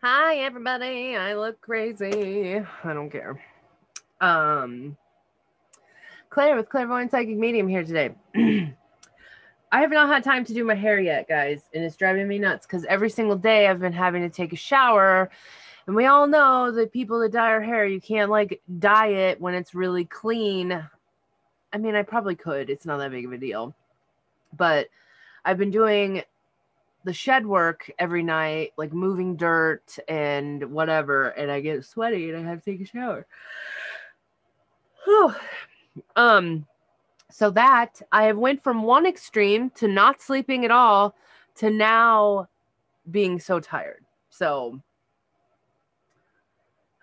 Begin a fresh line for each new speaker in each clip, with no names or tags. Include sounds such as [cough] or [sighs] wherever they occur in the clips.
Hi everybody. I look crazy. I don't care. Um Claire with Clairvoyant Psychic Medium here today. [clears throat] I have not had time to do my hair yet, guys, and it's driving me nuts because every single day I've been having to take a shower. And we all know that people that dye our hair, you can't like dye it when it's really clean. I mean, I probably could. It's not that big of a deal. But I've been doing the shed work every night, like moving dirt and whatever, and I get sweaty and I have to take a shower. Whew. Um, so that I have went from one extreme to not sleeping at all to now being so tired. So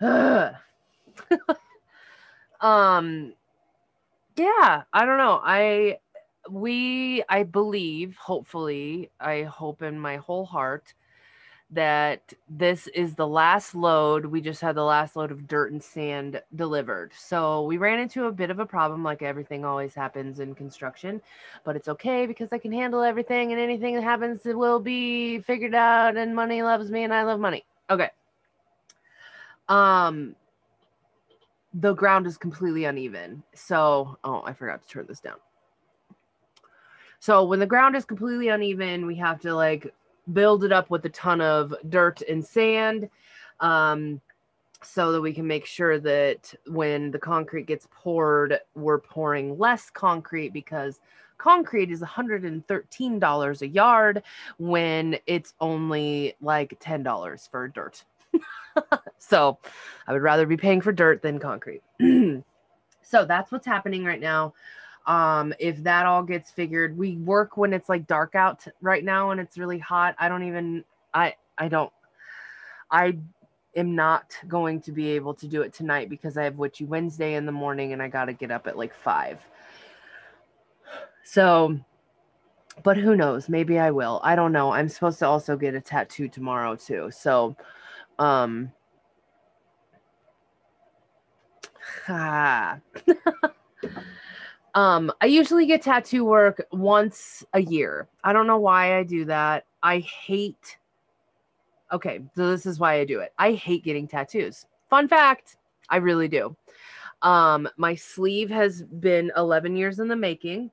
[sighs] um yeah, I don't know. I we i believe hopefully i hope in my whole heart that this is the last load we just had the last load of dirt and sand delivered. So we ran into a bit of a problem like everything always happens in construction but it's okay because i can handle everything and anything that happens it will be figured out and money loves me and i love money. Okay. Um the ground is completely uneven. So oh i forgot to turn this down so when the ground is completely uneven, we have to like build it up with a ton of dirt and sand um, so that we can make sure that when the concrete gets poured, we're pouring less concrete because concrete is $113 a yard when it's only like $10 for dirt. [laughs] so I would rather be paying for dirt than concrete. [clears throat] so that's what's happening right now um if that all gets figured we work when it's like dark out right now and it's really hot. I don't even i i don't i am not going to be able to do it tonight because i have witchy wednesday in the morning and i got to get up at like five. So but who knows? Maybe i will. I don't know. I'm supposed to also get a tattoo tomorrow too. So um [sighs] ah. [laughs] Um, I usually get tattoo work once a year. I don't know why I do that. I hate. Okay, so this is why I do it. I hate getting tattoos. Fun fact, I really do. Um, my sleeve has been 11 years in the making.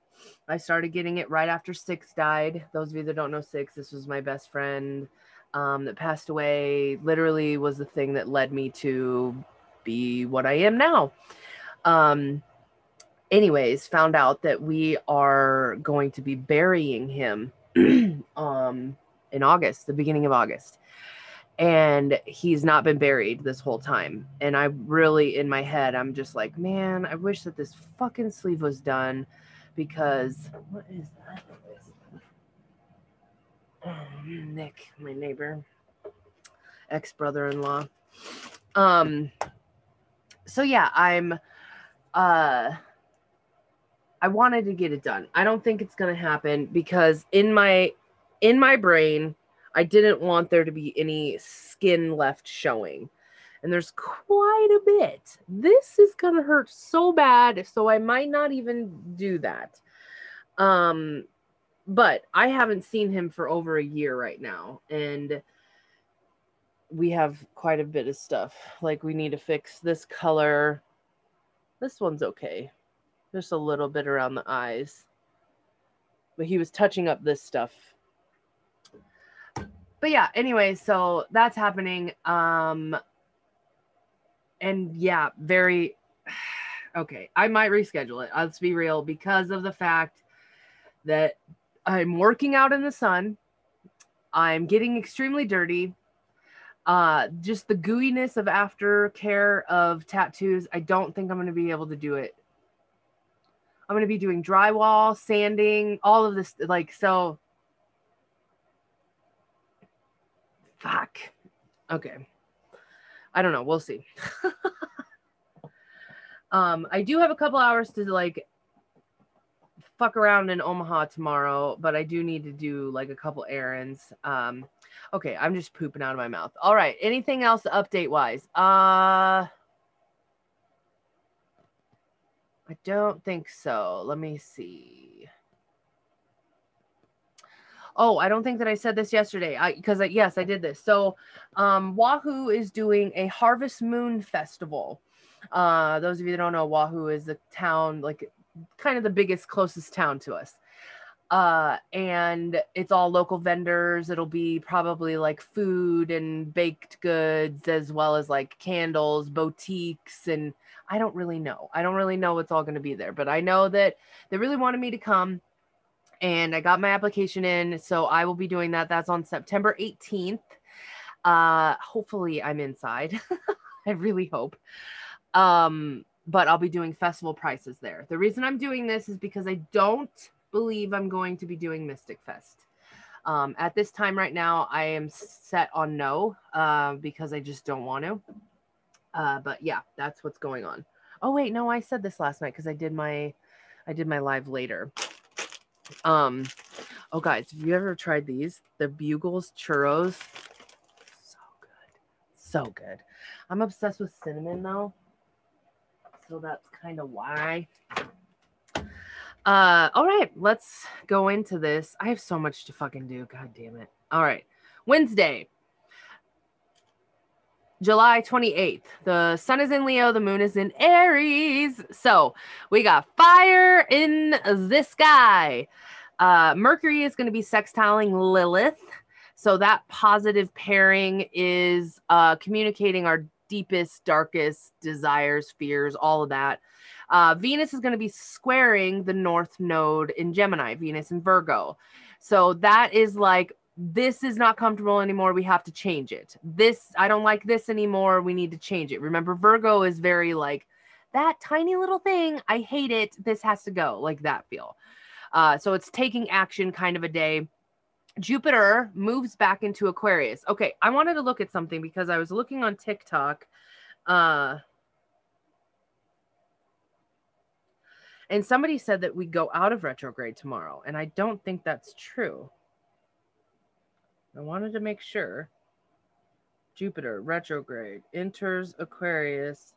I started getting it right after Six died. Those of you that don't know Six, this was my best friend um, that passed away. Literally was the thing that led me to be what I am now. Um, anyways, found out that we are going to be burying him [clears throat] um, in August, the beginning of August. And he's not been buried this whole time. And I really, in my head, I'm just like, man, I wish that this fucking sleeve was done because what is that? Oh, Nick, my neighbor, ex brother in law. Um, so yeah, I'm, uh, I wanted to get it done. I don't think it's going to happen because in my in my brain, I didn't want there to be any skin left showing. And there's quite a bit. This is going to hurt so bad, so I might not even do that. Um but I haven't seen him for over a year right now and we have quite a bit of stuff. Like we need to fix this color. This one's okay just a little bit around the eyes. But he was touching up this stuff. But yeah, anyway, so that's happening. Um and yeah, very [sighs] okay. I might reschedule it. Let's be real because of the fact that I'm working out in the sun. I'm getting extremely dirty. Uh, just the gooiness of aftercare of tattoos. I don't think I'm going to be able to do it I'm going to be doing drywall, sanding, all of this. Like, so. Fuck. Okay. I don't know. We'll see. [laughs] um, I do have a couple hours to like fuck around in Omaha tomorrow, but I do need to do like a couple errands. Um, okay, I'm just pooping out of my mouth. All right. Anything else update wise? Uh I don't think so. Let me see. Oh, I don't think that I said this yesterday. I because yes, I did this. So, um, Wahoo is doing a Harvest Moon Festival. Uh, those of you that don't know, Wahoo is the town, like kind of the biggest, closest town to us. Uh, and it's all local vendors. It'll be probably like food and baked goods, as well as like candles, boutiques, and I don't really know. I don't really know what's all going to be there, but I know that they really wanted me to come and I got my application in. So I will be doing that. That's on September 18th. Uh, hopefully I'm inside. [laughs] I really hope. Um, but I'll be doing festival prices there. The reason I'm doing this is because I don't believe I'm going to be doing Mystic Fest. Um, at this time right now, I am set on no uh, because I just don't want to. Uh, but yeah, that's what's going on. Oh wait, no, I said this last night because I did my I did my live later. Um, oh guys, have you ever tried these? The Bugles churros. So good. So good. I'm obsessed with cinnamon though. So that's kind of why. Uh, all right, let's go into this. I have so much to fucking do. God damn it. All right. Wednesday, July 28th. The sun is in Leo, the moon is in Aries. So we got fire in the sky. Uh, Mercury is going to be sextiling Lilith. So that positive pairing is uh, communicating our deepest, darkest desires, fears, all of that. Uh, Venus is going to be squaring the North Node in Gemini, Venus and Virgo. So that is like, this is not comfortable anymore. We have to change it. This, I don't like this anymore. We need to change it. Remember, Virgo is very like, that tiny little thing, I hate it. This has to go, like that feel. Uh, so it's taking action kind of a day. Jupiter moves back into Aquarius. Okay, I wanted to look at something because I was looking on TikTok. Uh, And somebody said that we go out of retrograde tomorrow, and I don't think that's true. I wanted to make sure. Jupiter retrograde enters Aquarius.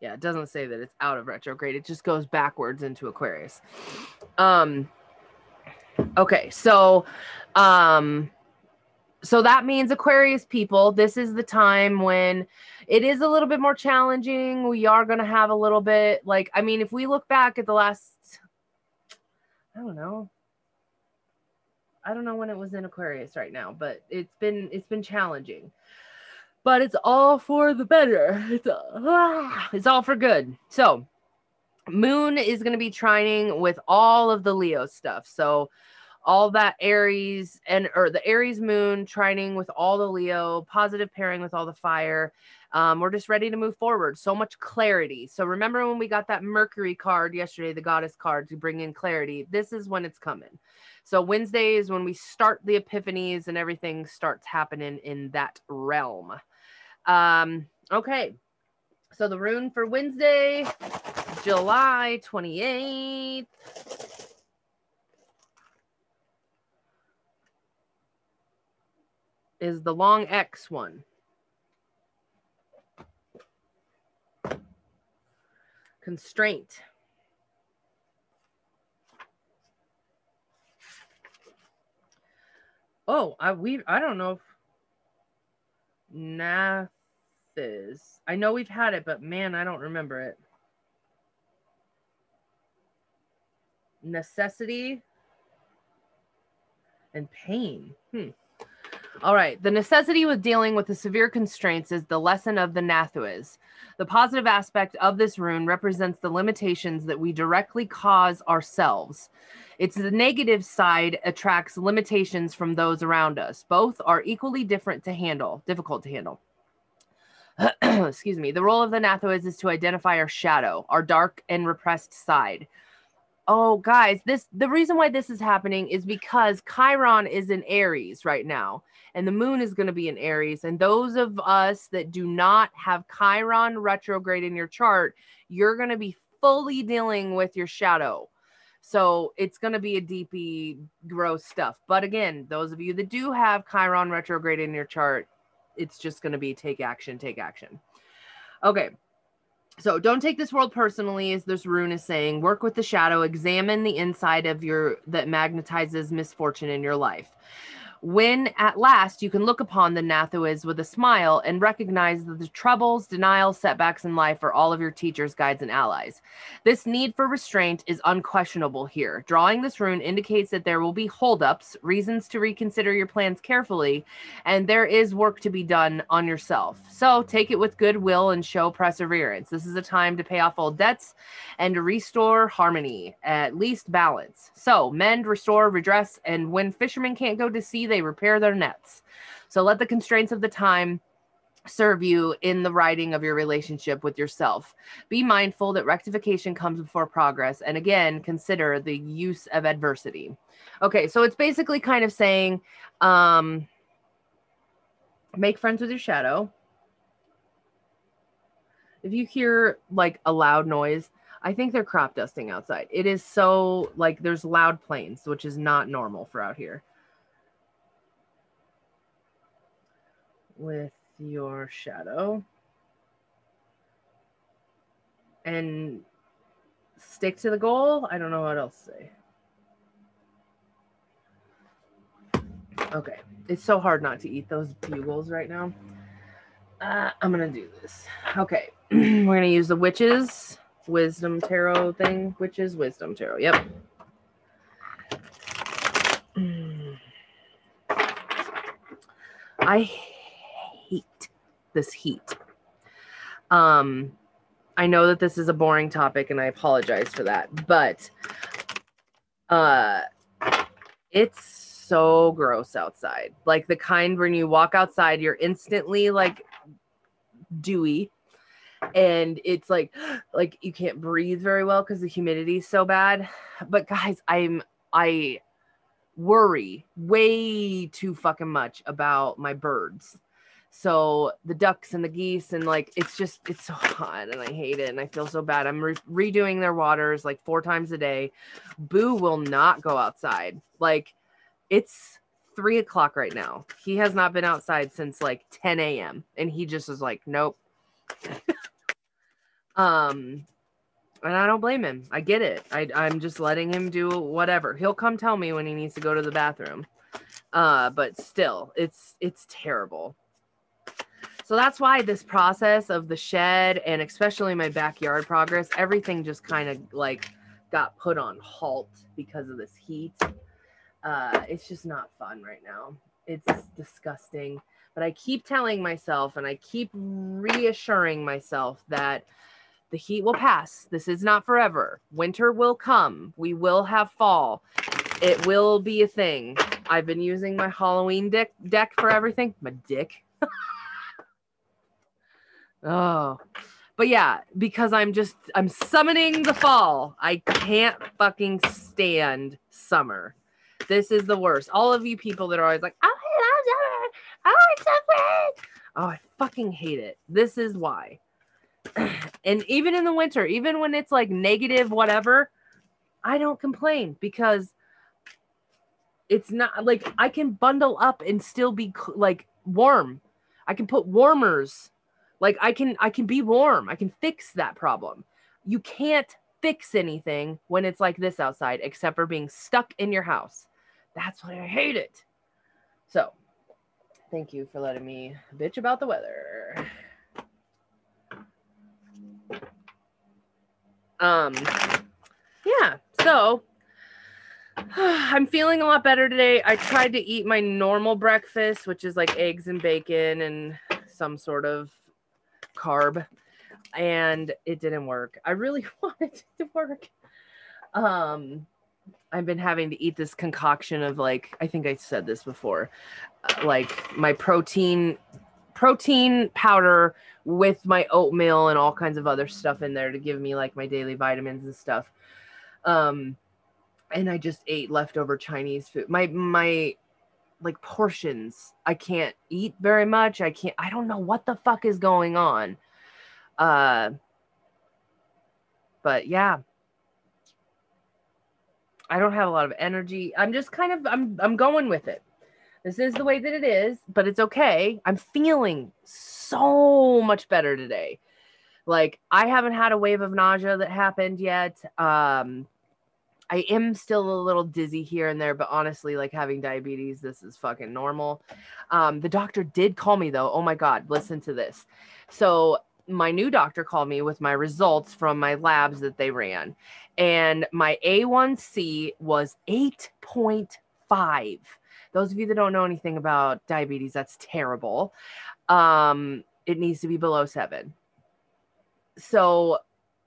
Yeah, it doesn't say that it's out of retrograde. It just goes backwards into Aquarius. Um okay, so um so that means Aquarius people, this is the time when it is a little bit more challenging. We are going to have a little bit like, I mean, if we look back at the last, I don't know. I don't know when it was in Aquarius right now, but it's been it's been challenging. But it's all for the better. It's ah, it's all for good. So, Moon is going to be trining with all of the Leo stuff. So, all that Aries and or the Aries moon trining with all the Leo, positive pairing with all the fire. Um, we're just ready to move forward. So much clarity. So remember when we got that Mercury card yesterday, the goddess card to bring in clarity. This is when it's coming. So Wednesday is when we start the epiphanies and everything starts happening in that realm. Um, okay. So the rune for Wednesday, July 28th. Is the long X one. Constraint. Oh, I we I don't know if Nauthiz. I know we've had it, but man, I don't remember it. Necessity and pain. Hmm. All right. The necessity with dealing with the severe constraints is the lesson of the Nauthiz. The positive aspect of this rune represents the limitations that we directly cause ourselves. It's the negative side attracts limitations from those around us. Both are equally different to handle, difficult to handle. [clears throat] Excuse me. The role of the Nauthiz is to identify our shadow, our dark and repressed side. Oh, guys, this the reason why this is happening is because Chiron is in Aries right now, and the moon is going to be in Aries. And those of us that do not have Chiron retrograde in your chart, you're going to be fully dealing with your shadow. So it's going to be a deepy, gross stuff. But again, those of you that do have Chiron retrograde in your chart, it's just going to be take action, take action. Okay. So don't take this world personally, as this rune is saying. Work with the shadow, examine the inside of your that magnetizes misfortune in your life. When at last you can look upon the Nauthiz with a smile and recognize that the troubles, denials, setbacks in life are all of your teachers, guides, and allies. This need for restraint is unquestionable here. Drawing this rune indicates that there will be holdups, reasons to reconsider your plans carefully, and there is work to be done on yourself. So take it with goodwill and show perseverance. This is a time to pay off old debts and to restore harmony, at least balance. So mend, restore, redress, and when fishermen can't go to sea, they repair their nets. So let the constraints of the time serve you in the writing of your relationship with yourself. Be mindful that rectification comes before progress. And again, consider the use of adversity. Okay, so it's basically kind of saying um, make friends with your shadow. If you hear like a loud noise, I think they're crop dusting outside. It is so like there's loud planes, which is not normal for out here. With your shadow and stick to the goal. I don't know what else to say. Okay, it's so hard not to eat those bugles right now. Uh, I'm gonna do this. Okay, [clears throat] we're gonna use the witches wisdom tarot thing. Witches wisdom tarot. Yep. [clears throat] I hate this heat. Um, I know that this is a boring topic and I apologize for that, but uh it's so gross outside. Like the kind when you walk outside, you're instantly like dewy and it's like [gasps] like you can't breathe very well because the humidity is so bad. But guys, I'm I worry way too fucking much about my birds so the ducks and the geese and like it's just it's so hot and I hate it and I feel so bad. I'm re- redoing their waters like four times a day. Boo will not go outside. Like it's three o'clock right now. He has not been outside since like 10 a.m. and he just is like, nope. [laughs] um, and I don't blame him. I get it. I, I'm just letting him do whatever. He'll come tell me when he needs to go to the bathroom. Uh, but still, it's it's terrible. So that's why this process of the shed and especially my backyard progress, everything just kind of like got put on halt because of this heat. Uh, it's just not fun right now. It's disgusting. But I keep telling myself and I keep reassuring myself that the heat will pass. This is not forever. Winter will come. We will have fall. It will be a thing. I've been using my Halloween deck deck for everything. My dick. [laughs] Oh, but yeah, because I'm just I'm summoning the fall. I can't fucking stand summer. This is the worst. All of you people that are always like, oh, I love summer. Oh, it's so great. Oh, I fucking hate it. This is why. [clears throat] and even in the winter, even when it's like negative, whatever, I don't complain because it's not like I can bundle up and still be like warm. I can put warmers like I can I can be warm. I can fix that problem. You can't fix anything when it's like this outside except for being stuck in your house. That's why I hate it. So, thank you for letting me bitch about the weather. Um yeah, so [sighs] I'm feeling a lot better today. I tried to eat my normal breakfast, which is like eggs and bacon and some sort of carb and it didn't work. I really [laughs] wanted it to work. Um, I've been having to eat this concoction of like, I think I said this before, uh, like my protein protein powder with my oatmeal and all kinds of other stuff in there to give me like my daily vitamins and stuff. Um, and I just ate leftover Chinese food. My my like portions. I can't eat very much. I can't I don't know what the fuck is going on. Uh but yeah. I don't have a lot of energy. I'm just kind of I'm I'm going with it. This is the way that it is, but it's okay. I'm feeling so much better today. like I haven't had a wave of nausea that happened yet. Um, I am still a little dizzy here and there, but honestly, like having diabetes, this is fucking normal. Um, the doctor did call me though. Oh my God, listen to this. So, my new doctor called me with my results from my labs that they ran, and my A1C was 8.5. Those of you that don't know anything about diabetes, that's terrible. Um, it needs to be below seven. So,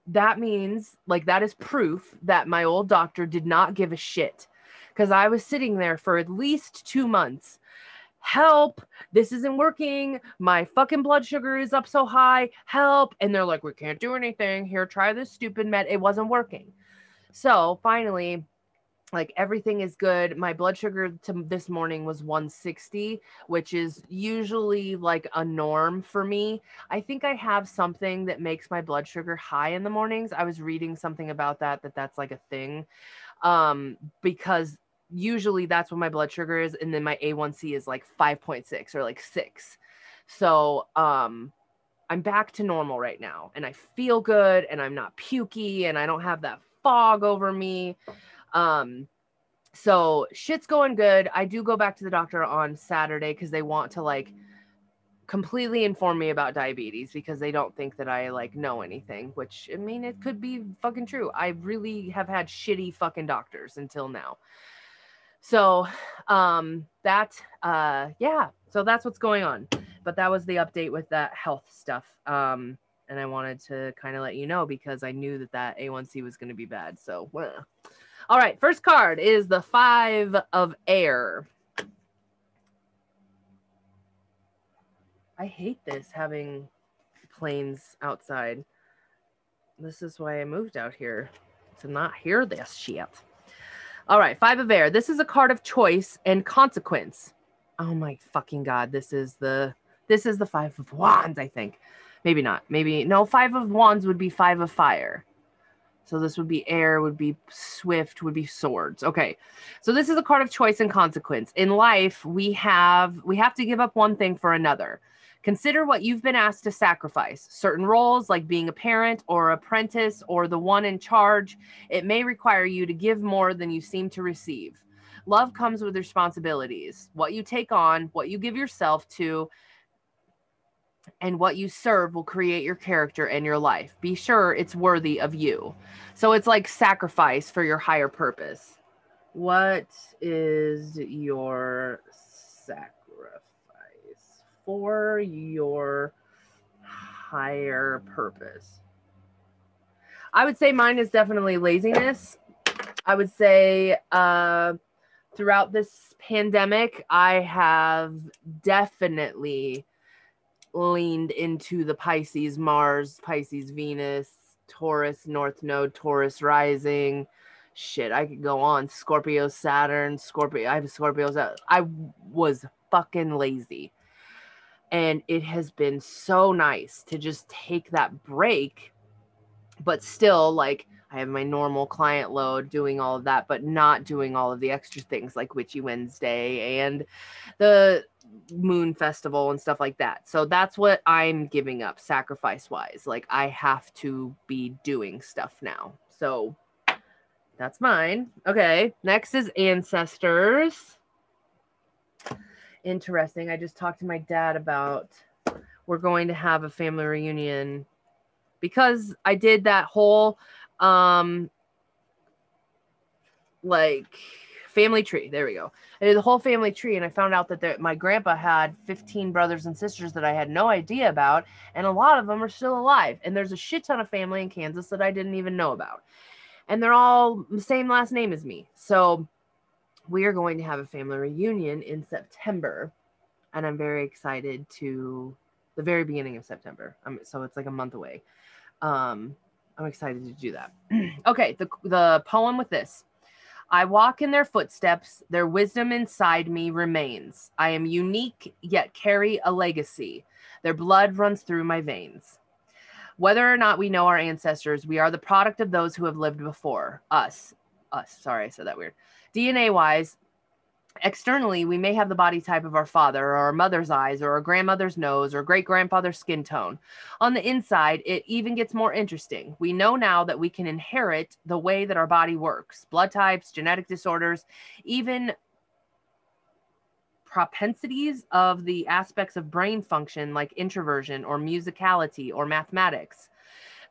that means like that is proof that my old doctor did not give a shit because I was sitting there for at least two months. Help, this isn't working. My fucking blood sugar is up so high. Help. And they're like, we can't do anything. Here, try this stupid med. It wasn't working. So finally, like everything is good. My blood sugar to this morning was 160, which is usually like a norm for me. I think I have something that makes my blood sugar high in the mornings. I was reading something about that that that's like a thing. Um because usually that's what my blood sugar is and then my A1C is like 5.6 or like 6. So, um I'm back to normal right now and I feel good and I'm not pukey and I don't have that fog over me. Um, so shit's going good. I do go back to the doctor on Saturday because they want to like completely inform me about diabetes because they don't think that I like know anything, which I mean it could be fucking true. I really have had shitty fucking doctors until now. So um that uh yeah, so that's what's going on. But that was the update with that health stuff. Um and I wanted to kind of let you know because I knew that that A1C was going to be bad. So, well. All right, first card is the 5 of air. I hate this having planes outside. This is why I moved out here to not hear this shit. All right, five of air. This is a card of choice and consequence. Oh my fucking god, this is the this is the five of wands, I think. Maybe not. Maybe no, five of wands would be five of fire. So this would be air, would be swift, would be swords. Okay. So this is a card of choice and consequence. In life, we have we have to give up one thing for another. Consider what you've been asked to sacrifice. Certain roles, like being a parent or apprentice or the one in charge, it may require you to give more than you seem to receive. Love comes with responsibilities. What you take on, what you give yourself to, and what you serve will create your character and your life. Be sure it's worthy of you. So it's like sacrifice for your higher purpose. What is your sacrifice for your higher purpose? I would say mine is definitely laziness. I would say uh, throughout this pandemic, I have definitely leaned into the Pisces, Mars, Pisces, Venus, Taurus, North Node, Taurus rising. Shit, I could go on. Scorpio, Saturn, Scorpio. I have Scorpios. I was fucking lazy. And it has been so nice to just take that break, but still, like, I have my normal client load doing all of that, but not doing all of the extra things like Witchy Wednesday and the Moon Festival and stuff like that. So that's what I'm giving up sacrifice wise. Like I have to be doing stuff now. So that's mine. Okay. Next is ancestors. Interesting. I just talked to my dad about we're going to have a family reunion because I did that whole um like family tree. There we go. I did the whole family tree and i found out that there, my grandpa had 15 brothers and sisters that i had no idea about and a lot of them are still alive. And there's a shit ton of family in kansas that i didn't even know about. And they're all the same last name as me. So we are going to have a family reunion in september and i'm very excited to the very beginning of september. Um, so it's like a month away. Um I'm excited to do that. [clears throat] okay, the the poem with this. I walk in their footsteps, their wisdom inside me remains. I am unique, yet carry a legacy. Their blood runs through my veins. Whether or not we know our ancestors, we are the product of those who have lived before us. Us, sorry, I said that weird. DNA wise, Externally, we may have the body type of our father or our mother's eyes or our grandmother's nose or great grandfather's skin tone. On the inside, it even gets more interesting. We know now that we can inherit the way that our body works blood types, genetic disorders, even propensities of the aspects of brain function like introversion or musicality or mathematics.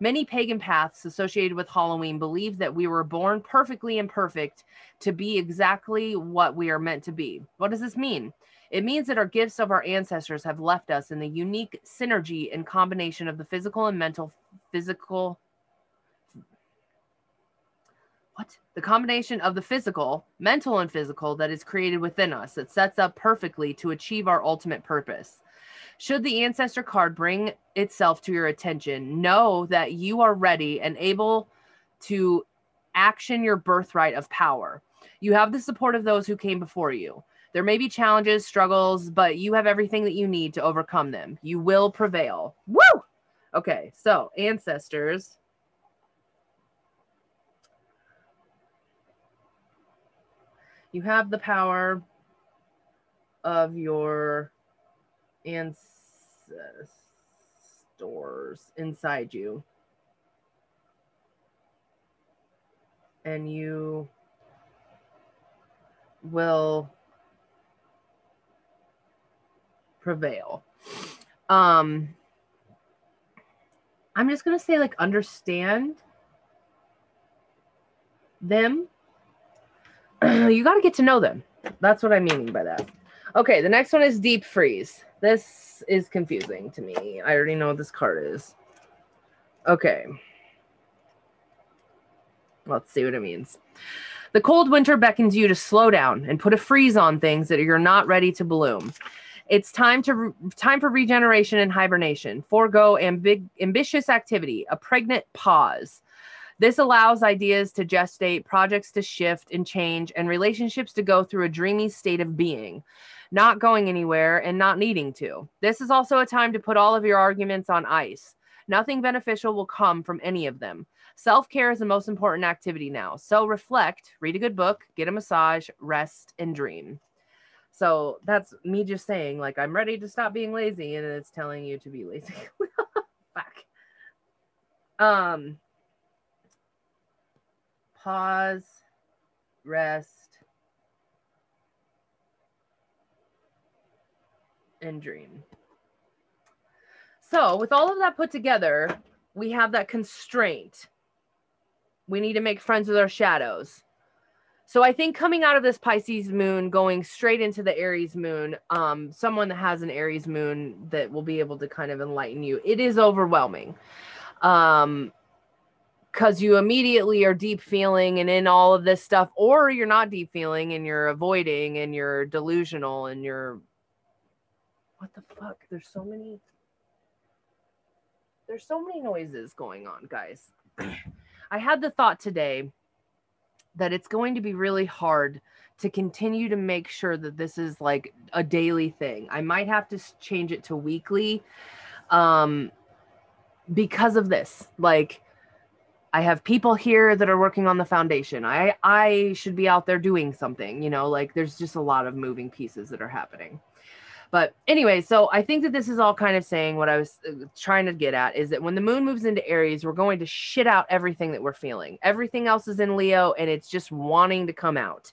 Many pagan paths associated with Halloween believe that we were born perfectly imperfect to be exactly what we are meant to be. What does this mean? It means that our gifts of our ancestors have left us in the unique synergy and combination of the physical and mental physical what the combination of the physical mental and physical that is created within us that sets up perfectly to achieve our ultimate purpose should the ancestor card bring itself to your attention know that you are ready and able to action your birthright of power. You have the support of those who came before you. There may be challenges struggles but you have everything that you need to overcome them. You will prevail. Woo! Okay so ancestors. You have the power of your ancestors inside you. And you will prevail. Um, I'm just going to say, like, understand them [clears throat] you got to get to know them. That's what I'm meaning by that. Okay, the next one is deep freeze. This is confusing to me. I already know what this card is. Okay. Let's see what it means. The cold winter beckons you to slow down and put a freeze on things that you're not ready to bloom. It's time to time for regeneration and hibernation. Forego amb- ambitious activity, a pregnant pause. This allows ideas to gestate, projects to shift and change, and relationships to go through a dreamy state of being, not going anywhere and not needing to. This is also a time to put all of your arguments on ice. Nothing beneficial will come from any of them. Self care is the most important activity now. So reflect, read a good book, get a massage, rest, and dream. So that's me just saying, like, I'm ready to stop being lazy, and it's telling you to be lazy. [laughs] Fuck. Um, pause, rest, and dream. So, with all of that put together, we have that constraint. We need to make friends with our shadows. So I think coming out of this Pisces moon, going straight into the Aries moon, um, someone that has an Aries moon that will be able to kind of enlighten you. It is overwhelming. Um, because you immediately are deep feeling and in all of this stuff, or you're not deep feeling and you're avoiding and you're delusional and you're what the fuck? There's so many there's so many noises going on, guys. [clears throat] I had the thought today that it's going to be really hard to continue to make sure that this is like a daily thing. I might have to change it to weekly um because of this. Like I have people here that are working on the foundation. I I should be out there doing something, you know, like there's just a lot of moving pieces that are happening. But anyway, so I think that this is all kind of saying what I was uh, trying to get at is that when the moon moves into Aries, we're going to shit out everything that we're feeling. Everything else is in Leo and it's just wanting to come out.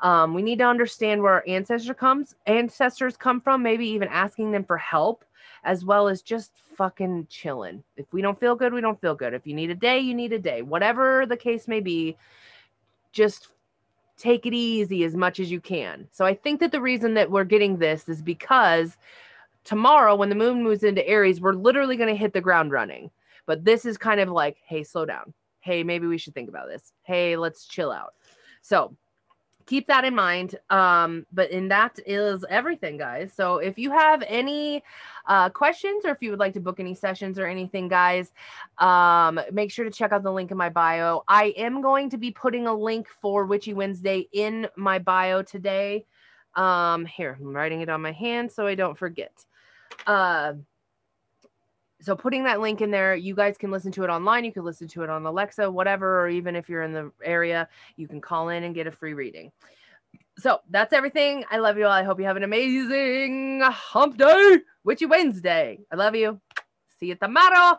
Um, we need to understand where our ancestor comes, ancestors come from, maybe even asking them for help as well as just fucking chilling. If we don't feel good, we don't feel good. If you need a day, you need a day. Whatever the case may be, just take it easy as much as you can. So I think that the reason that we're getting this is because tomorrow when the moon moves into Aries, we're literally going to hit the ground running. But this is kind of like, hey, slow down. Hey, maybe we should think about this. Hey, let's chill out. So keep that in mind. Um, but in that is everything, guys. So if you have any uh, questions or if you would like to book any sessions or anything, guys, um, make sure to check out the link in my bio. I am going to be putting a link for Witchy Wednesday in my bio today. Um, here, I'm writing it on my hand so I don't forget. Uh, so putting that link in there you guys can listen to it online you can listen to it on alexa whatever or even if you're in the area you can call in and get a free reading So that's everything. I love you all. I hope you have an amazing hump day, witchy Wednesday. I love you. See you tomorrow.